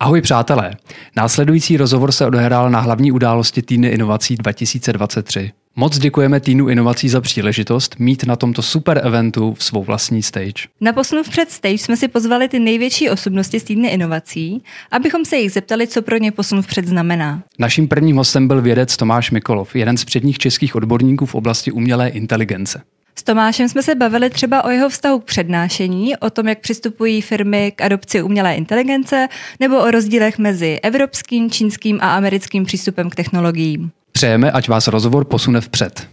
Ahoj přátelé, následující rozhovor se odehrál na hlavní události Týdny inovací 2023. Moc děkujeme týmu inovací za příležitost mít na tomto super eventu v svou vlastní stage. Na posunu před stage jsme si pozvali ty největší osobnosti z týdny inovací, abychom se jich zeptali, co pro ně posun vpřed znamená. Naším prvním hostem byl vědec Tomáš Mikolov, jeden z předních českých odborníků v oblasti umělé inteligence. S Tomášem jsme se bavili třeba o jeho vztahu k přednášení, o tom, jak přistupují firmy k adopci umělé inteligence, nebo o rozdílech mezi evropským, čínským a americkým přístupem k technologiím. Přejeme, ať vás rozhovor posune vpřed.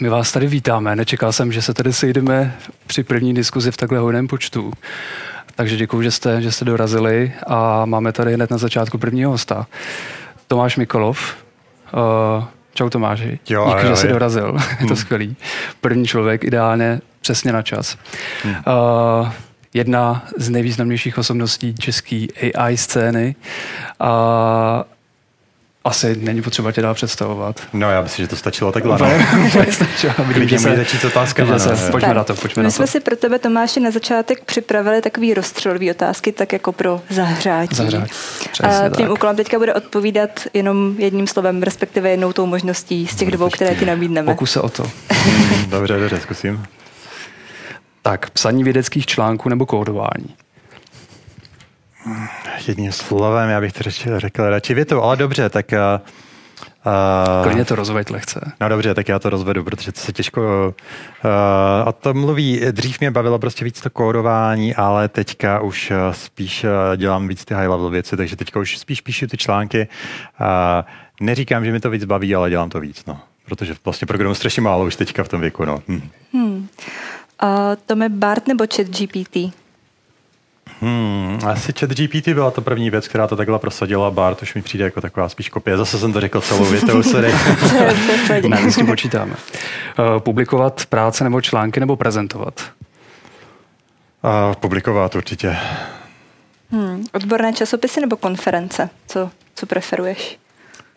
My vás tady vítáme. Nečekal jsem, že se tady sejdeme při první diskuzi v takhle hojném počtu. Takže děkuji, že jste, že jste dorazili a máme tady hned na začátku prvního hosta. Tomáš Mikolov. Uh, čau Tomáši. Jo, Díky, jo, že jsi dorazil. Je to Hmm. skvělý. První člověk, ideálně přesně na čas. Hmm. Uh, jedna z nejvýznamnějších osobností české AI scény. A asi není potřeba tě dál představovat. No, já myslím, že to stačilo takhle. No. Vidím, Klidně že se- můžeš začít se- no, jo. Pojďme Tak, na to, pojďme My na jsme to. si pro tebe, Tomáši, na začátek připravili takový rozstřelový otázky, tak jako pro zahřátí. Zahřátí, A přesně tvým tak. úkolem teďka bude odpovídat jenom jedním slovem, respektive jednou tou možností z těch dvou, které ti nabídneme. Pokus se o to. Dobře, dobře, zkusím. Tak, psaní vědeckých článků nebo kódování. Jedním slovem, já bych to řekl, řekl radši větou, ale dobře, tak... Uh, Klidně to rozveď lehce. No dobře, tak já to rozvedu, protože to se těžko uh, o tom mluví. Dřív mě bavilo prostě víc to kódování, ale teďka už uh, spíš uh, dělám víc ty high level věci, takže teďka už spíš píšu ty články. Uh, neříkám, že mi to víc baví, ale dělám to víc, no. Protože vlastně programu strašně málo už teďka v tom věku, no. Hm. Hmm. A to je BART nebo chat GPT? Hmm, asi chat GPT byla to první věc, která to takhle prosadila. Bart už mi přijde jako taková spíš kopie. Zase jsem to řekl celou větou, sorry. Ne, my s tím počítáme. Uh, publikovat práce nebo články nebo prezentovat. A publikovat určitě. Hmm. Odborné časopisy nebo konference? Co, co preferuješ?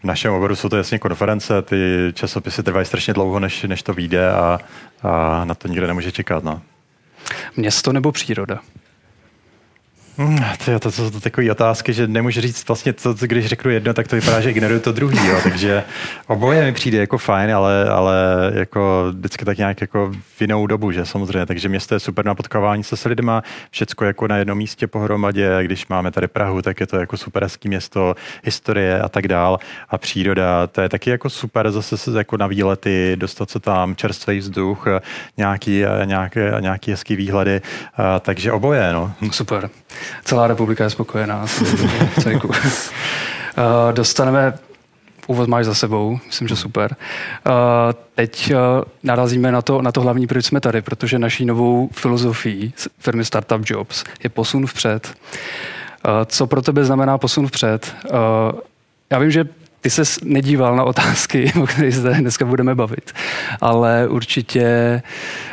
V našem oboru jsou to jasně konference, ty časopisy trvají strašně dlouho, než, než to vyjde a, a na to nikdo nemůže čekat. No. Město nebo příroda. Hmm, to jsou to takové otázky, že nemůžu říct vlastně, to, když řeknu jedno, tak to vypadá, že ignoruju to druhý. Jo. Takže oboje mi přijde jako fajn, ale, ale jako vždycky tak nějak jako v jinou dobu, že samozřejmě. Takže město je super na potkávání se s lidma, všecko jako na jednom místě pohromadě. Když máme tady Prahu, tak je to jako super hezký město, historie a tak dál. A příroda, to je taky jako super zase se jako na výlety, dostat se tam, čerstvý vzduch, nějaký, nějaké, nějaký hezký výhledy. A, takže oboje, no. Super. Celá republika je spokojená. Uh, Dostaneme úvod máš za sebou, myslím, že super. Uh, teď uh, narazíme na to, na to hlavní, proč jsme tady, protože naší novou filozofií firmy Startup Jobs je posun vpřed. Uh, co pro tebe znamená posun vpřed? Já vím, že ty se nedíval na otázky, o kterých se dneska budeme bavit, ale určitě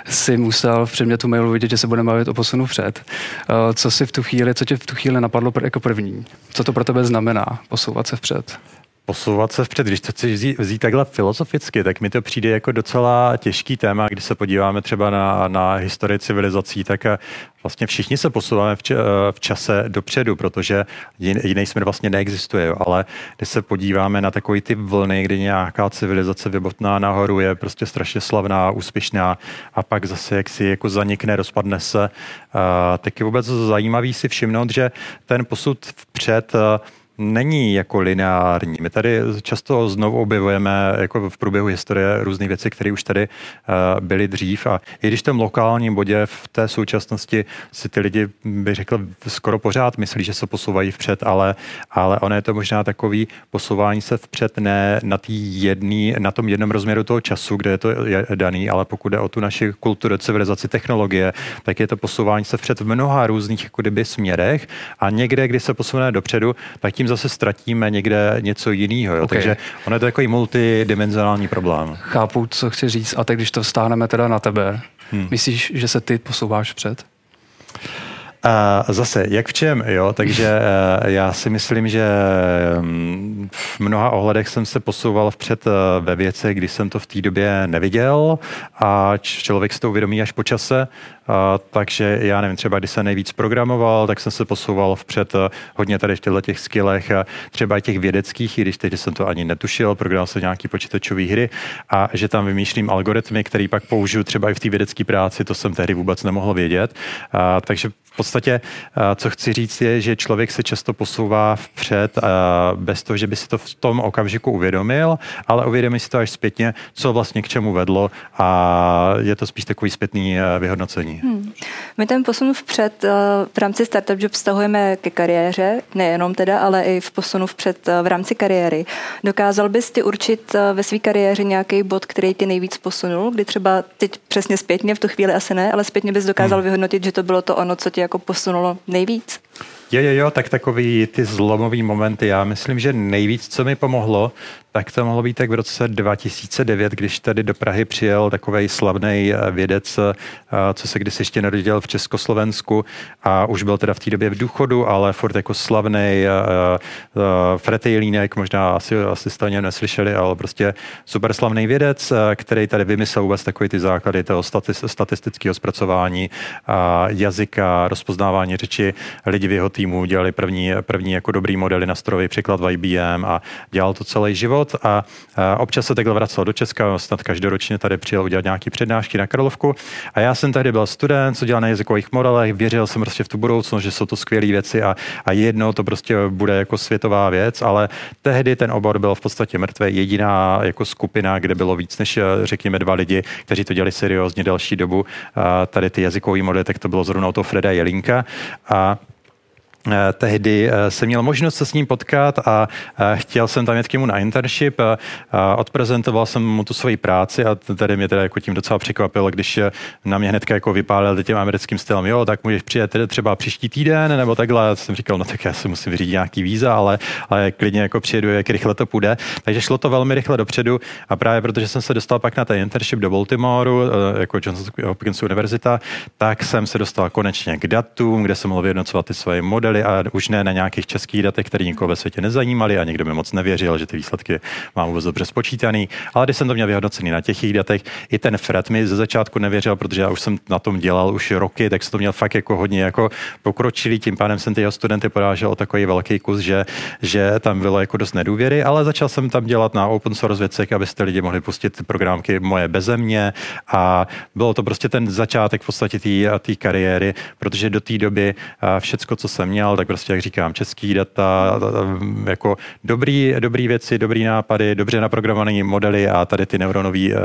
si musel v předmětu mailu vidět, že se budeme bavit o posunu vpřed. Uh, Co si v tu chvíli, co tě v tu chvíli napadlo jako první? Co to pro tebe znamená posouvat se vpřed? Posouvat se vpřed, když to chceš vzít, vzít takhle filozoficky, tak mi to přijde jako docela těžký téma, když se podíváme třeba na, na historii civilizací, tak eh, vlastně všichni se posouváme v, č, eh, v čase dopředu, protože jin- jiný směr vlastně neexistuje, ale když se podíváme na takové ty vlny, kdy nějaká civilizace vybotná nahoru je prostě strašně slavná, úspěšná a pak zase jak si jako zanikne, rozpadne se, eh, tak je vůbec zajímavý si všimnout, že ten posud vpřed není jako lineární. My tady často znovu objevujeme jako v průběhu historie různé věci, které už tady uh, byly dřív a i když v tom lokálním bodě v té současnosti si ty lidi, bych řekl, skoro pořád myslí, že se posouvají vpřed, ale, ale ono je to možná takový posouvání se vpřed ne na, tý jedný, na tom jednom rozměru toho času, kde je to daný, ale pokud jde o tu naši kulturu, civilizaci, technologie, tak je to posouvání se vpřed v mnoha různých jako kdyby směrech a někde, kdy se posuneme dopředu, tak tím zase ztratíme někde něco jiného. Ok. Takže ono je to takový multidimenzionální problém. Chápu, co chci říct, a teď, když to vztáhneme teda na tebe, Hmm. myslíš, že se ty posouváš vpřed? A zase, jak v čem, jo? Takže eh, já si myslím, že mm, v mnoha ohledech jsem se posouval vpřed eh, ve věci, když jsem to v té době neviděl a člověk si to uvědomí až po čase. A, takže já nevím, třeba když jsem nejvíc programoval, tak jsem se posouval vpřed eh, hodně tady v těchto těch skillech, třeba i těch vědeckých, i když teď jsem to ani netušil, programoval jsem nějaký počítačové hry a že tam vymýšlím algoritmy, které pak použiju třeba i v té vědecké práci, to jsem tehdy vůbec nemohl vědět. A, takže v podstatě, co chci říct, je, že člověk se často posouvá vpřed bez toho, že by si to v tom okamžiku uvědomil, ale uvědomí si to až zpětně, co vlastně k čemu vedlo a je to spíš takový zpětný vyhodnocení. Hmm. My ten posun vpřed v rámci Startup Job vztahujeme ke kariéře, nejenom teda, ale i v posunu vpřed v rámci kariéry. Dokázal bys ty určit ve své kariéře nějaký bod, který tě nejvíc posunul, kdy třeba teď přesně zpětně, v tu chvíli asi ne, ale zpětně bys dokázal hmm. vyhodnotit, že to bylo to ono, co tě jako posunulo nejvíc? Jo, jo, jo, tak takový ty zlomový momenty. Já myslím, že nejvíc, co mi pomohlo, tak to mohlo být tak v roce 2009, když tady do Prahy přijel takový slavný eh, vědec, eh, co se kdysi ještě narodil v Československu a už byl teda v té době v důchodu, ale furt jako slavný eh, Fred Jelínek, možná asi, asi jste o něm neslyšeli, ale prostě super slavný vědec, který tady vymyslel vůbec takový ty základy toho statistického zpracování, jazyka, rozpoznávání řeči. Lidi v jeho týmu dělali první, první jako dobrý modely na strojový překlad v IBM a dělal to celý život. A, a občas se takhle vracel do Česka, snad každoročně tady přijel udělat nějaké přednášky na Karlovku. A já jsem tehdy byl student, co dělal na jazykových modelech, věřil jsem prostě v tu budoucnost, že jsou to skvělé věci a, a jedno to prostě bude jako světová věc, ale tehdy ten obor byl v podstatě mrtvý, jediná jako skupina, kde bylo víc než řekněme dva lidi, kteří to dělali seriózně delší dobu. A tady ty jazykové modely, tak to bylo zrovna to Freda Jelinka. A tehdy eh, jsem měl možnost se s ním potkat a eh, chtěl jsem tam jet k němu na internship. Odprezentoval jsem mu tu svoji práci a tady mě teda jako tím docela překvapilo, když na mě hnedka jako vypálil tím americkým stylem, jo, tak můžeš přijet třeba příští týden nebo takhle. Já jsem říkal, no tak já si musím vyřídit nějaký víza, ale, ale klidně jako přijedu, jak rychle to půjde. Takže šlo to velmi rychle dopředu a právě protože jsem se dostal pak na ten internship do Baltimoreu, jako Johnson Hopkins univerzita, tak jsem se dostal konečně k datům, kde jsem mohl vyhodnocovat ty svoje modely modely a už ne na nějakých českých datech, které nikoho ve světě nezajímaly a někdo mi moc nevěřil, že ty výsledky mám vůbec dobře spočítaný. Ale když jsem to měl vyhodnocený na těch datech, i ten Fred mi ze začátku nevěřil, protože já už jsem na tom dělal už roky, tak jsem to měl fakt jako hodně jako pokročilý, tím pádem jsem ty jeho studenty porážel o takový velký kus, že, že tam bylo jako dost nedůvěry, ale začal jsem tam dělat na open source věcech, abyste lidi mohli pustit programky moje beze mě a bylo to prostě ten začátek v podstatě té kariéry, protože do té doby všecko, co jsem měl, měl, tak prostě, jak říkám, český data, jako dobrý, dobrý věci, dobrý nápady, dobře naprogramované modely a tady ty neuronový, uh,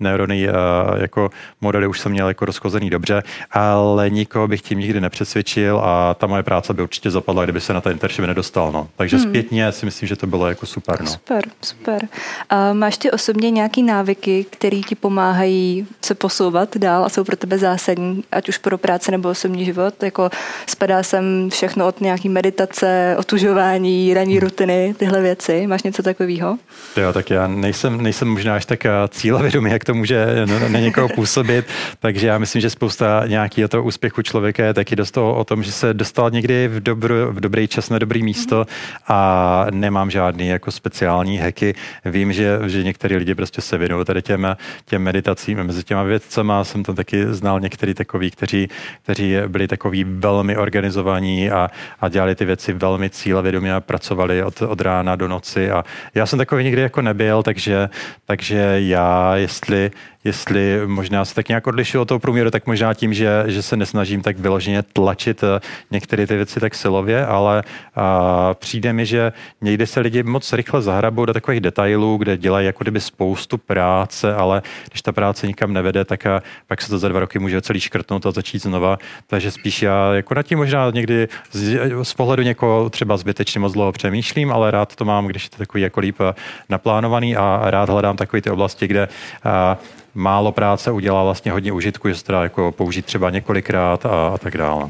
neurony uh, jako modely už jsem měl jako rozchozený dobře, ale nikoho bych tím nikdy nepřesvědčil a ta moje práce by určitě zapadla, kdyby se na ten internship nedostal. No. Takže hmm. zpětně si myslím, že to bylo jako super. No. Super, super. A máš ty osobně nějaký návyky, které ti pomáhají se posouvat dál a jsou pro tebe zásadní, ať už pro práci nebo osobní život? Jako spadá sem všechno všechno od nějaký meditace, otužování, ranní hmm. rutiny, tyhle věci. Máš něco takového? Jo, tak já nejsem, nejsem možná až tak eh, cílevědomý, jak to může na někoho působit, takže já myslím, že spousta nějakého toho úspěchu člověka je taky dost toho o tom, že se dostal někdy v, dobr, v dobrý čas na dobrý místo mm-hmm. a nemám žádný jako speciální heky. Vím, že, že některý lidi prostě se věnují tady těm, těm meditacím mezi těma vědcema. Jsem tam taky znal některý takový, kteří, kteří byli takový velmi organizovaní a a, dělali ty věci velmi cílevědomě a pracovali od, od rána do noci a já jsem takový nikdy jako nebyl, takže, takže já, jestli jestli možná se tak nějak odlišilo od toho průměru, tak možná tím, že, že se nesnažím tak vyloženě tlačit eh, některé ty věci tak silově, ale a, přijde mi, že někdy se lidi moc rychle zahrabou do takových detailů, kde dělají jako kdyby spoustu práce, ale když ta práce nikam nevede, tak a pak se to za dva roky může celý škrtnout a začít znova. Takže spíš já jako na tím možná někdy z, z pohledu někoho třeba zbytečně moc dlouho přemýšlím, ale rád to mám, když je to takový jako líp eh, naplánovaný a rád hledám takové ty oblasti, kde a, málo práce udělá vlastně hodně užitku, že se teda jako použít třeba několikrát a, a tak dále.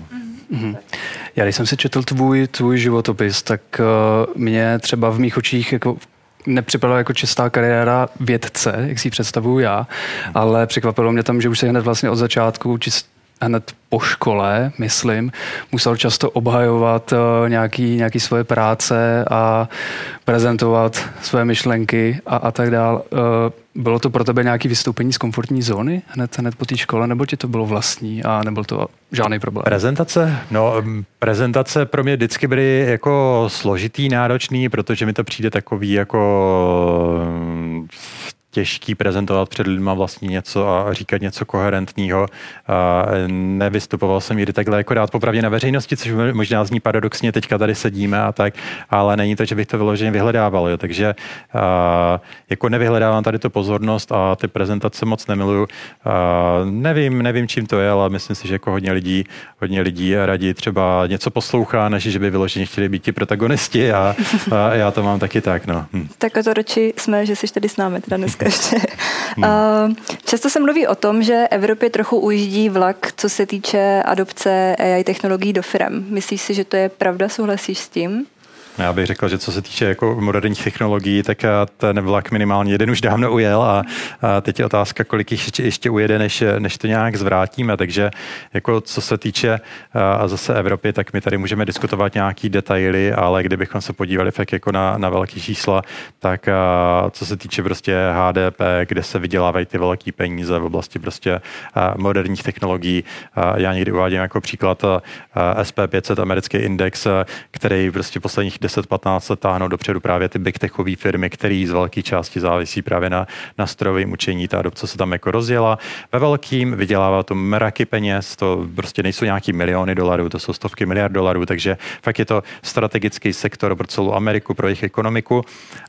Mm-hmm. Já když jsem si četl tvůj, tvůj životopis, tak uh, mě třeba v mých očích jako nepřipadala jako čistá kariéra vědce, jak si ji představuju já, ale překvapilo mě tam, že už se hned vlastně od začátku čist, hned po škole, myslím, musel často obhajovat uh, nějaký, nějaký svoje práce a prezentovat své myšlenky a, a tak dál. Uh, bylo to pro tebe nějaké vystoupení z komfortní zóny hned, hned po té škole, nebo ti to bylo vlastní a nebyl to žádný problém? Prezentace? No, prezentace pro mě vždycky byly jako složitý, náročný, protože mi to přijde takový jako těžký prezentovat před lidma vlastně něco a říkat něco koherentního. Nevystupoval jsem někdy takhle jako rád popravdě na veřejnosti, což možná zní paradoxně, teďka tady sedíme a tak, ale není to, že bych to vyloženě vyhledával. Jo. Takže jako nevyhledávám tady tu pozornost a ty prezentace moc nemiluju. Nevím, nevím, čím to je, ale myslím si, že jako hodně lidí, hodně lidí radí třeba něco poslouchá, než že by vyloženě chtěli být ti protagonisti a, a já to mám taky tak. No. Hm. Tak o to radši jsme, že jsi tady s námi teda dneska ještě. Hmm. Často se mluví o tom, že Evropě trochu ujíždí vlak, co se týče adopce AI technologií do firm. Myslíš si, že to je pravda? Souhlasíš s tím? Já bych řekl, že co se týče jako moderních technologií, tak ten vlak minimálně jeden už dávno ujel a, a teď je otázka, kolik jich ještě, ještě ujede, než, než to nějak zvrátíme. Takže jako co se týče a zase Evropy, tak my tady můžeme diskutovat nějaký detaily, ale kdybychom se podívali fakt jako na, na velký čísla, tak a, co se týče prostě HDP, kde se vydělávají ty velké peníze v oblasti prostě moderních technologií. Já někdy uvádím jako příklad SP500 americký index, který prostě posledních 10-15 let táhnout dopředu právě ty big techové firmy, které z velké části závisí právě na, na strojovém učení. Ta adopce se tam jako rozjela. Ve velkým vydělává to mraky peněz, to prostě nejsou nějaký miliony dolarů, to jsou stovky miliard dolarů, takže fakt je to strategický sektor pro celou Ameriku, pro jejich ekonomiku.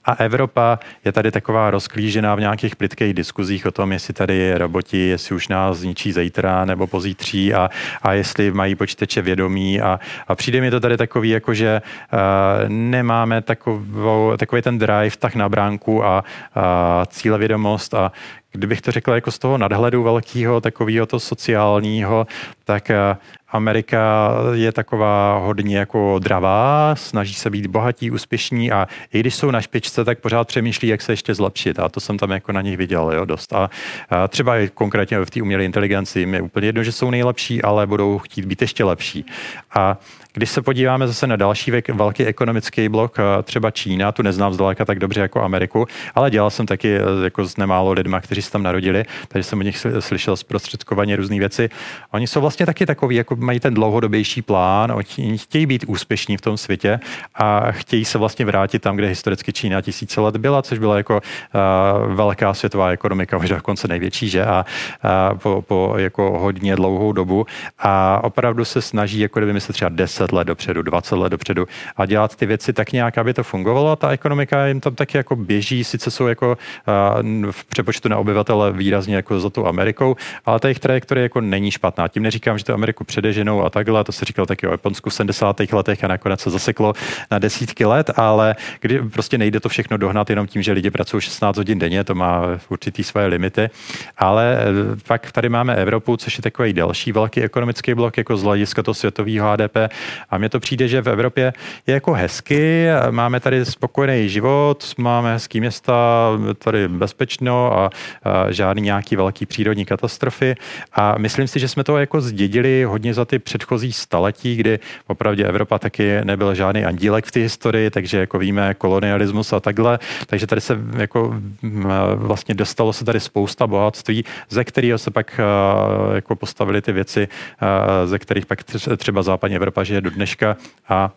A Evropa je tady taková rozklížená v nějakých plitkých diskuzích o tom, jestli tady je roboti, jestli už nás zničí zítra nebo pozítří a, a jestli mají počítače vědomí. A, a přijde mi to tady takový, jako že uh, nemáme takovou, takový ten drive, tak na bránku a, a cílevědomost a kdybych to řekl jako z toho nadhledu velkého, takového to sociálního, tak eh, Amerika je taková hodně jako dravá, snaží se být bohatí, úspěšní a i když jsou na špičce, tak pořád přemýšlí, jak se ještě zlepšit a to jsem tam jako na nich viděl jo, dost. A, třeba konkrétně v té umělé inteligenci jim je úplně jedno, že jsou nejlepší, ale budou chtít být ještě lepší. A když se podíváme zase na další velký ekonomický blok, eh, třeba Čína, tu neznám zdaleka tak dobře jako Ameriku, ale dělal jsem taky eh, jako s nemálo lidma, kteří se tam narodili, takže jsem o nich slyšel zprostředkovaně různé věci. Oni jsou vlastně taky takový, jako mají ten dlouhodobější plán, oni chtějí být úspěšní v tom světě a chtějí se vlastně vrátit tam, kde historicky Čína tisíce let byla, což byla jako uh, velká světová ekonomika, možná dokonce největší, že a uh, po, po jako hodně dlouhou dobu a opravdu se snaží, jako kdyby se třeba 10 let dopředu, 20 let dopředu a dělat ty věci tak nějak, aby to fungovalo. Ta ekonomika jim tam taky jako běží, sice jsou jako uh, v přepočtu na výrazně jako za tu Amerikou, ale ta jejich trajektorie jako není špatná. Tím neříkám, že to Ameriku předeženou a takhle, to se říkal taky o Japonsku v 70. letech a nakonec se zaseklo na desítky let, ale kdy prostě nejde to všechno dohnat jenom tím, že lidi pracují 16 hodin denně, to má určitý své limity, ale eh, pak tady máme Evropu, což je takový další velký ekonomický blok, jako z hlediska toho světového HDP a mně to přijde, že v Evropě je jako hezky, máme tady spokojený život, máme hezký města, tady bezpečno a žádný nějaký velký přírodní katastrofy. A myslím si, že jsme to jako zdědili hodně za ty předchozí staletí, kdy opravdu Evropa taky nebyl žádný andílek v té historii, takže jako víme kolonialismus a takhle, takže tady se jako vlastně dostalo se tady spousta bohatství, ze kterého se pak jako postavili ty věci, ze kterých pak třeba západní Evropa žije do dneška. A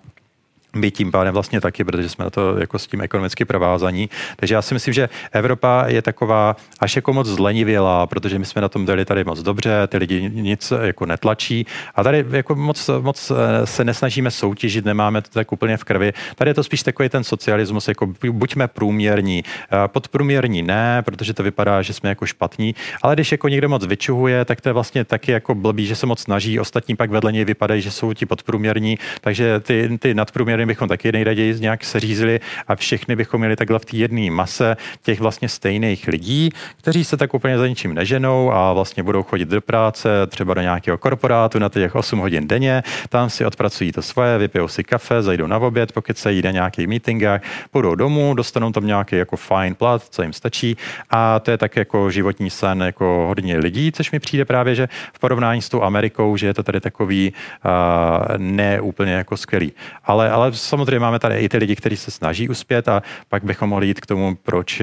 my tím pádem vlastně taky, protože jsme na to jako s tím ekonomicky provázaní. Takže já si myslím, že Evropa je taková až jako moc zlenivělá, protože my jsme na tom dali tady moc dobře, ty lidi nic jako netlačí a tady jako moc, moc eh, se nesnažíme soutěžit, nemáme to tak úplně v krvi. Tady je to spíš takový ten socialismus, jako buďme průměrní. Podprůměrní ne, protože to vypadá, že jsme jako špatní, ale když jako někdo moc vyčuhuje, tak to je vlastně taky jako blbý, že se moc snaží, ostatní pak vedle něj vypadají, že jsou ti podprůměrní, takže ty, ty nadprůměrní potraviny bychom taky nejraději nějak seřízli a všechny bychom měli takhle v té jedné mase těch vlastně stejných lidí, kteří se tak úplně za ničím neženou a vlastně budou chodit do práce, třeba do nějakého korporátu na těch 8 hodin denně, tam si odpracují to svoje, vypijou si kafe, zajdou na oběd, pokud se jde nějaký meetingách, půjdou domů, dostanou tam nějaký jako fajn plat, co jim stačí a to je tak jako životní sen jako hodně lidí, což mi přijde právě, že v porovnání s tou Amerikou, že je to tady takový uh, ne úplně jako skvělý. Ale, ale samozřejmě máme tady i ty lidi, kteří se snaží uspět a pak bychom mohli jít k tomu, proč,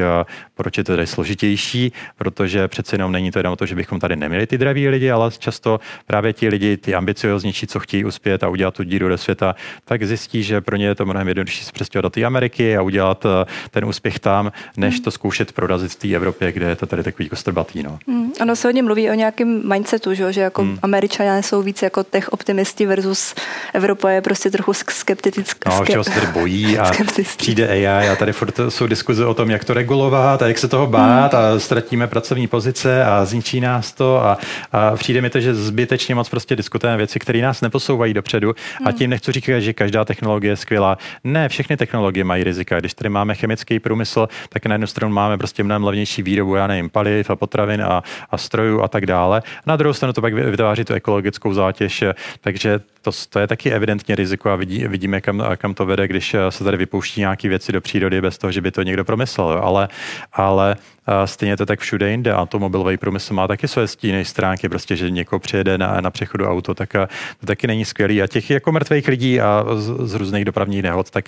proč je to tady složitější, protože přece jenom není to jenom to, že bychom tady neměli ty draví lidi, ale často právě ti lidi, ty ambicioznější, co chtějí uspět a udělat tu díru do světa, tak zjistí, že pro ně je to mnohem jednodušší se přestěhovat do té Ameriky a udělat ten úspěch tam, než to zkoušet prorazit v té Evropě, kde je to tady takový kostrbatý. No. Hmm. Ano, se hodně mluví o nějakém mindsetu, že, že jako hmm. američané jsou víc jako tech optimisti versus Evropa je prostě trochu skeptická. No, čeho se tady bojí a přijde AI a tady furt jsou diskuze o tom, jak to regulovat a jak se toho bát hmm. a ztratíme pracovní pozice a zničí nás to a, a přijde mi to, že zbytečně moc prostě diskutujeme věci, které nás neposouvají dopředu hmm. a tím nechci říkat, že každá technologie je skvělá. Ne, všechny technologie mají rizika. Když tady máme chemický průmysl, tak na jednu stranu máme prostě mnohem levnější výrobu, já nevím, paliv a potravin a, a strojů a tak dále. Na druhou stranu to pak vytváří tu ekologickou zátěž, takže to, to je taky evidentně riziko a vidí, vidíme, kam, kam to vede, když se tady vypouští nějaké věci do přírody bez toho, že by to někdo promyslel. Ale, ale Stejně to tak všude jinde. Automobilový průmysl má taky své stíny stránky, prostě, že někoho přijede na, na přechodu auto, tak to taky není skvělý. A těch jako mrtvých lidí a z, z různých dopravních nehod tak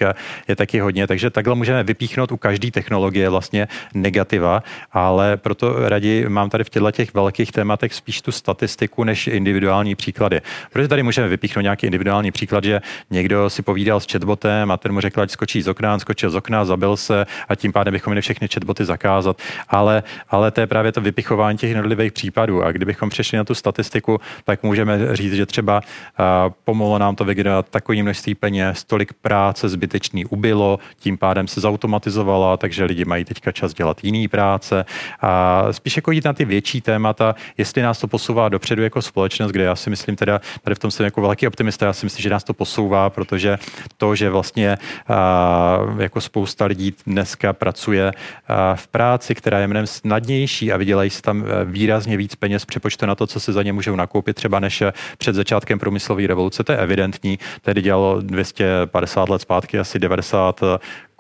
je taky hodně. Takže takhle můžeme vypíchnout u každé technologie vlastně negativa, ale proto raději mám tady v těchto těch velkých tématech spíš tu statistiku než individuální příklady. Protože tady můžeme vypíchnout nějaký individuální příklad, že někdo si povídal s chatbotem a ten mu řekl, ať skočí z okna, skočil z okna, zabil se a tím pádem bychom měli všechny chatboty zakázat ale, ale to je právě to vypichování těch jednotlivých případů. A kdybychom přešli na tu statistiku, tak můžeme říct, že třeba pomohlo nám to vygenerovat takový množství peněz, tolik práce zbytečný ubylo, tím pádem se zautomatizovala, takže lidi mají teďka čas dělat jiný práce. A spíš jako jít na ty větší témata, jestli nás to posouvá dopředu jako společnost, kde já si myslím teda, tady v tom jsem jako velký optimista, já si myslím, že nás to posouvá, protože to, že vlastně jako spousta lidí dneska pracuje v práci, která je mnohem snadnější a vydělají si tam eh, výrazně víc peněz přepočtu na to, co se za ně můžou nakoupit třeba než eh, před začátkem průmyslové revoluce. To je evidentní. Tedy dělalo 250 let zpátky asi 90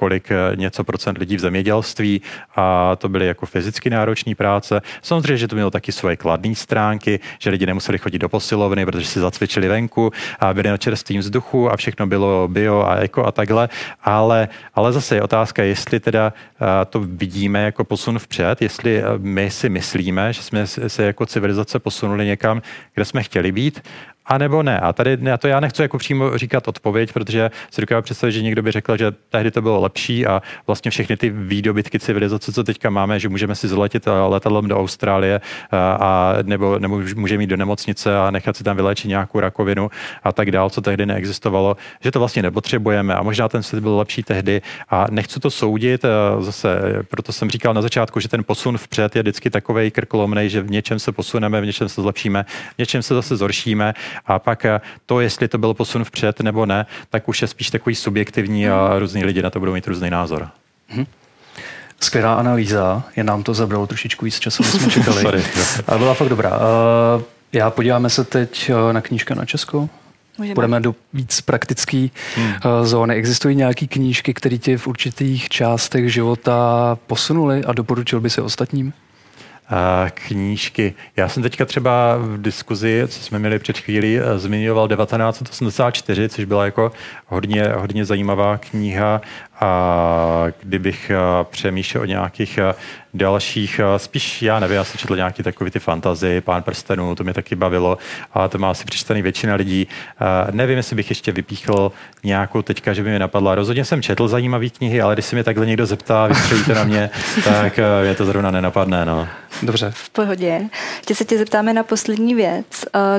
kolik eh, něco procent lidí v zemědělství a to byly jako fyzicky náročné práce. Samozřejmě, že to mělo taky svoje kladné stránky, že lidi nemuseli chodit do posilovny, protože si zacvičili venku a byli na čerstvém vzduchu a všechno bylo bio a eko a takhle, ale, ale zase je otázka, jestli teda eh, to vidíme jako posun vpřed, jestli eh, my si myslíme, že jsme se jako civilizace posunuli někam, kde jsme chtěli být, a nebo ne. A tady na to já nechci jako přímo říkat odpověď, protože si dokážu představit, že někdo by řekl, že tehdy to bylo lepší a vlastně všechny ty výdobytky civilizace, co teďka máme, že můžeme si zletět letadlem do Austrálie a nebo, nebo můžeme jít do nemocnice a nechat si tam vyléčit nějakou rakovinu a tak dál, co tehdy neexistovalo, že to vlastně nepotřebujeme. A možná ten svět byl lepší tehdy. A nechci to soudit, zase proto jsem říkal na začátku, že ten posun vpřed je vždycky takový krkolomný, že v něčem se posuneme, v něčem se zlepšíme, v něčem se zase zhoršíme a pak eh, to, jestli to byl posun vpřed nebo ne, tak už je spíš takový subjektivní a různí lidi na to budou mít různý názor. Hmm. Skvělá analýza, je nám to zabralo trošičku víc času, než jsme čekali. Sorry, ale byla fakt dobrá. Uh, já podíváme se teď eh, na knížka na Česko. Můžeme. Půjdeme do víc praktické hmm. zóny. Existují nějaké knížky, které tě v určitých částech života posunuly a doporučil by se ostatním? Knížky. Já jsem teďka třeba v diskuzi, co jsme měli před chvílí, eh, zmiňoval 1984, což byla jako hodně, hodně zajímavá kniha a kdybych eh, přemýšlel o nějakých eh, dalších, spíš já nevím, já jsem četl nějaký takový ty fantazy, Pán prstenů, to mě taky bavilo a to má asi přečtený většina lidí. Nevím, jestli bych ještě vypíchl nějakou teďka, že by mi napadla. Rozhodně jsem četl zajímavé knihy, ale když se mě takhle někdo zeptá, vystřelíte na mě, tak mě to zrovna nenapadne. No. Dobře. V pohodě. Tě se tě zeptáme na poslední věc.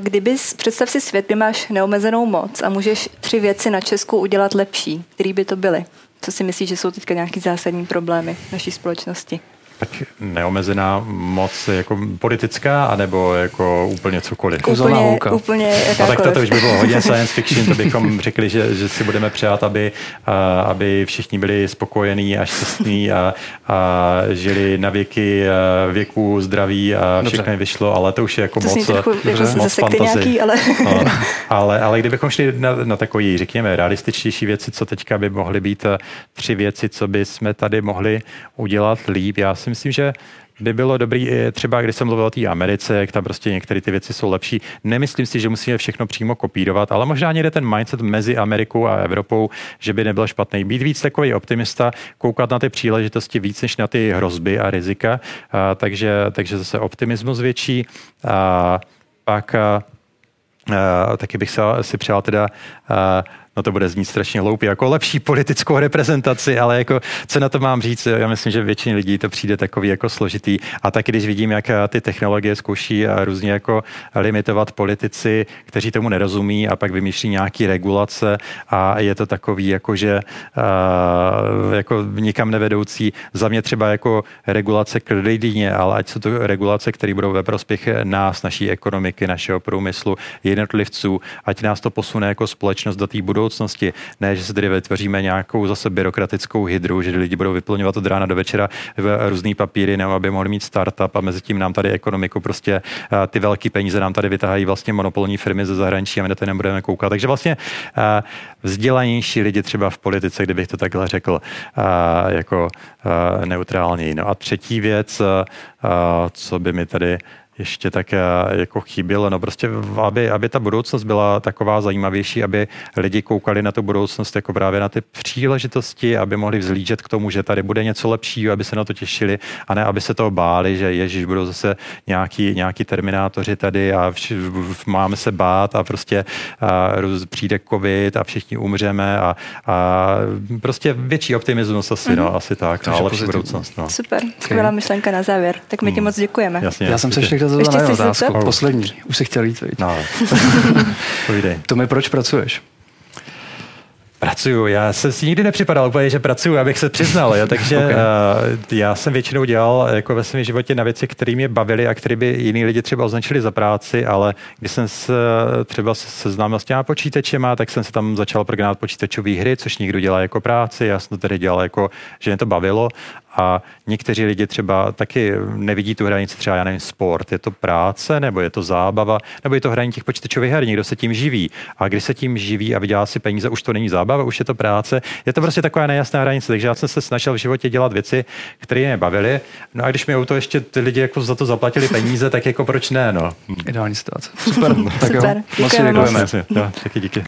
Kdyby, představ si svět, kdy máš neomezenou moc a můžeš tři věci na Česku udělat lepší, který by to byly? Co si myslíš, že jsou teďka nějaké zásadní problémy naší společnosti? Tak neomezená moc jako politická, anebo jako úplně cokoliv? Úplně, úplně jakákoliv. No tak to, to už by bylo hodně science fiction, to bychom řekli, že, že si budeme přát, aby, a, aby všichni byli spokojení a šťastní a, a žili na věky věku zdraví a všechno jim vyšlo, ale to už je jako to moc, trochu, dobře, jako moc Nějaký, ale... no, ale... ale kdybychom šli na, na takový, řekněme, realističtější věci, co teďka by mohly být tři věci, co by jsme tady mohli udělat líp, já si myslím, že by bylo dobrý, třeba když jsem mluvil o té Americe, jak tam prostě některé ty věci jsou lepší. Nemyslím si, že musíme všechno přímo kopírovat, ale možná někde ten mindset mezi Amerikou a Evropou, že by nebyl špatný. Být víc takový optimista, koukat na ty příležitosti víc než na ty hrozby a rizika, a, takže, takže zase optimismus větší. A, pak a, a, taky bych se, si přál teda a, no to bude znít strašně hloupě, jako lepší politickou reprezentaci, ale jako co na to mám říct, já myslím, že většině lidí to přijde takový jako složitý. A taky, když vidím, jak ty technologie zkouší různě jako limitovat politici, kteří tomu nerozumí a pak vymýšlí nějaký regulace a je to takový jako, že uh, jako nikam nevedoucí. Za mě třeba jako regulace klidně, ale ať jsou to regulace, které budou ve prospěch nás, naší ekonomiky, našeho průmyslu, jednotlivců, ať nás to posune jako společnost do té budoucnosti budoucnosti. Ne, že se tady vytvoříme nějakou zase byrokratickou hydru, že lidi budou vyplňovat od rána do večera různý papíry, nebo aby mohli mít startup a mezi tím nám tady ekonomiku prostě ty velké peníze nám tady vytahají vlastně monopolní firmy ze zahraničí a my na to nebudeme koukat. Takže vlastně vzdělanější lidi třeba v politice, kdybych to takhle řekl, jako neutrální. No a třetí věc, co by mi tady ještě tak jako chybělo. No prostě, aby, aby ta budoucnost byla taková zajímavější, aby lidi koukali na tu budoucnost jako právě na ty příležitosti, aby mohli vzlížet k tomu, že tady bude něco lepšího, aby se na to těšili a ne, aby se toho báli, že ježiš, budou zase nějaký, nějaký terminátoři tady a vš, máme se bát a prostě a přijde covid a všichni umřeme a, a prostě větší optimismus asi, mm-hmm. no, asi tak, no, lepší budoucnost. No. Super, skvělá okay. myšlenka na závěr. Tak my ti mm. moc děkujeme. Jasně, Já jsem se ještě chtěl zeptat na otázku. Poslední. Už si chtěl jít, No, to mi proč pracuješ? Pracuju, já jsem si nikdy nepřipadal úplně, že pracuju, abych se přiznal, jo, takže okay. uh, já jsem většinou dělal jako ve svém životě na věci, které mě bavily a které by jiní lidi třeba označili za práci, ale když jsem se třeba seznámil s těma počítačema, tak jsem se tam začal programovat počítačové hry, což někdo dělá jako práci, já jsem to tedy dělal jako, že mě to bavilo a někteří lidi třeba taky nevidí tu hranici, třeba já nevím, sport. Je to práce, nebo je to zábava, nebo je to hraní těch počítačových her, někdo se tím živí. A když se tím živí a vydělá si peníze, už to není zábava, už je to práce. Je to prostě taková nejasná hranice, takže já jsem se snažil v životě dělat věci, které mě bavily. No a když mi to ještě ty lidi jako za to zaplatili peníze, tak jako proč ne, no. Ideální situace. Super, tak jo. Super. Moc děkujeme. Jo, taky díky.